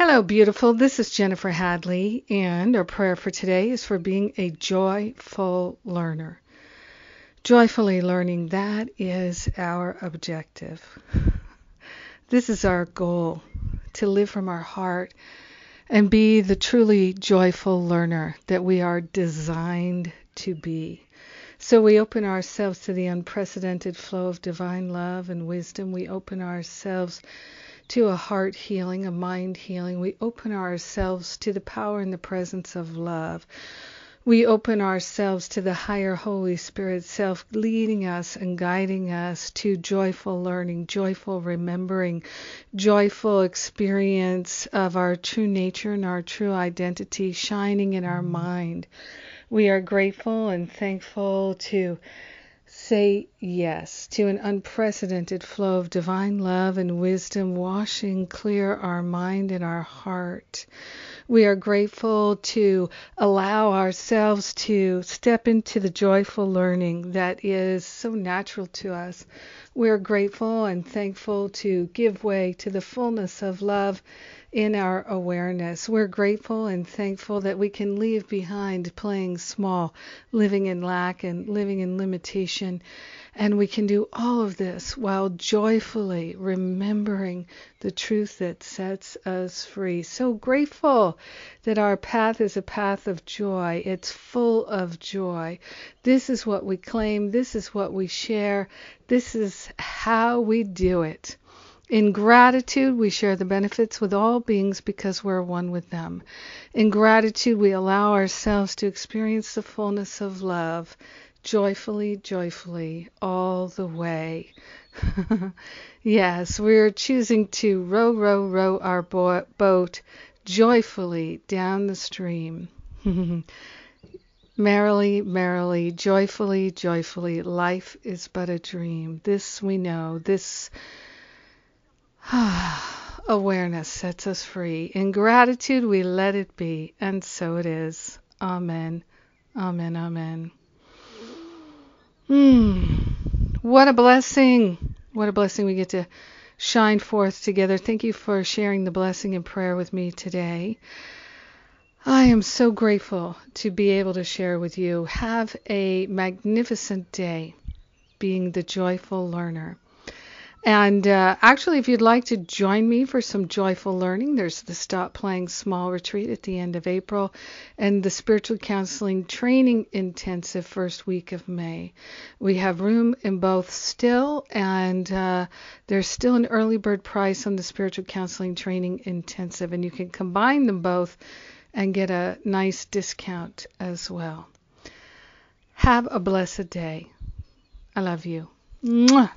Hello, beautiful. This is Jennifer Hadley, and our prayer for today is for being a joyful learner. Joyfully learning, that is our objective. This is our goal to live from our heart and be the truly joyful learner that we are designed to be. So we open ourselves to the unprecedented flow of divine love and wisdom. We open ourselves to a heart healing, a mind healing. We open ourselves to the power and the presence of love we open ourselves to the higher Holy Spirit self leading us and guiding us to joyful learning, joyful remembering, joyful experience of our true nature and our true identity shining in our mm-hmm. mind. We are grateful and thankful to say yes to an unprecedented flow of divine love and wisdom washing clear our mind and our heart. We are grateful to allow ourselves to step into the joyful learning that is so natural to us. We're grateful and thankful to give way to the fullness of love in our awareness. We're grateful and thankful that we can leave behind playing small, living in lack and living in limitation and we can do all of this while joyfully remembering the truth that sets us free. So grateful that our path is a path of joy. It's full of joy. This is what we claim. This is what we share. This is how we do it. In gratitude, we share the benefits with all beings because we're one with them. In gratitude, we allow ourselves to experience the fullness of love joyfully, joyfully, all the way. yes, we're choosing to row, row, row our bo- boat joyfully down the stream. merrily, merrily, joyfully, joyfully, life is but a dream. This we know, this awareness sets us free. In gratitude, we let it be, and so it is. Amen. Amen. Amen. Hmm. What a blessing. What a blessing we get to shine forth together. Thank you for sharing the blessing and prayer with me today. I am so grateful to be able to share with you. Have a magnificent day being the joyful learner. And uh, actually, if you'd like to join me for some joyful learning, there's the Stop Playing Small retreat at the end of April and the Spiritual Counseling Training Intensive first week of May. We have room in both still, and uh, there's still an early bird price on the Spiritual Counseling Training Intensive, and you can combine them both and get a nice discount as well. Have a blessed day. I love you. Mwah.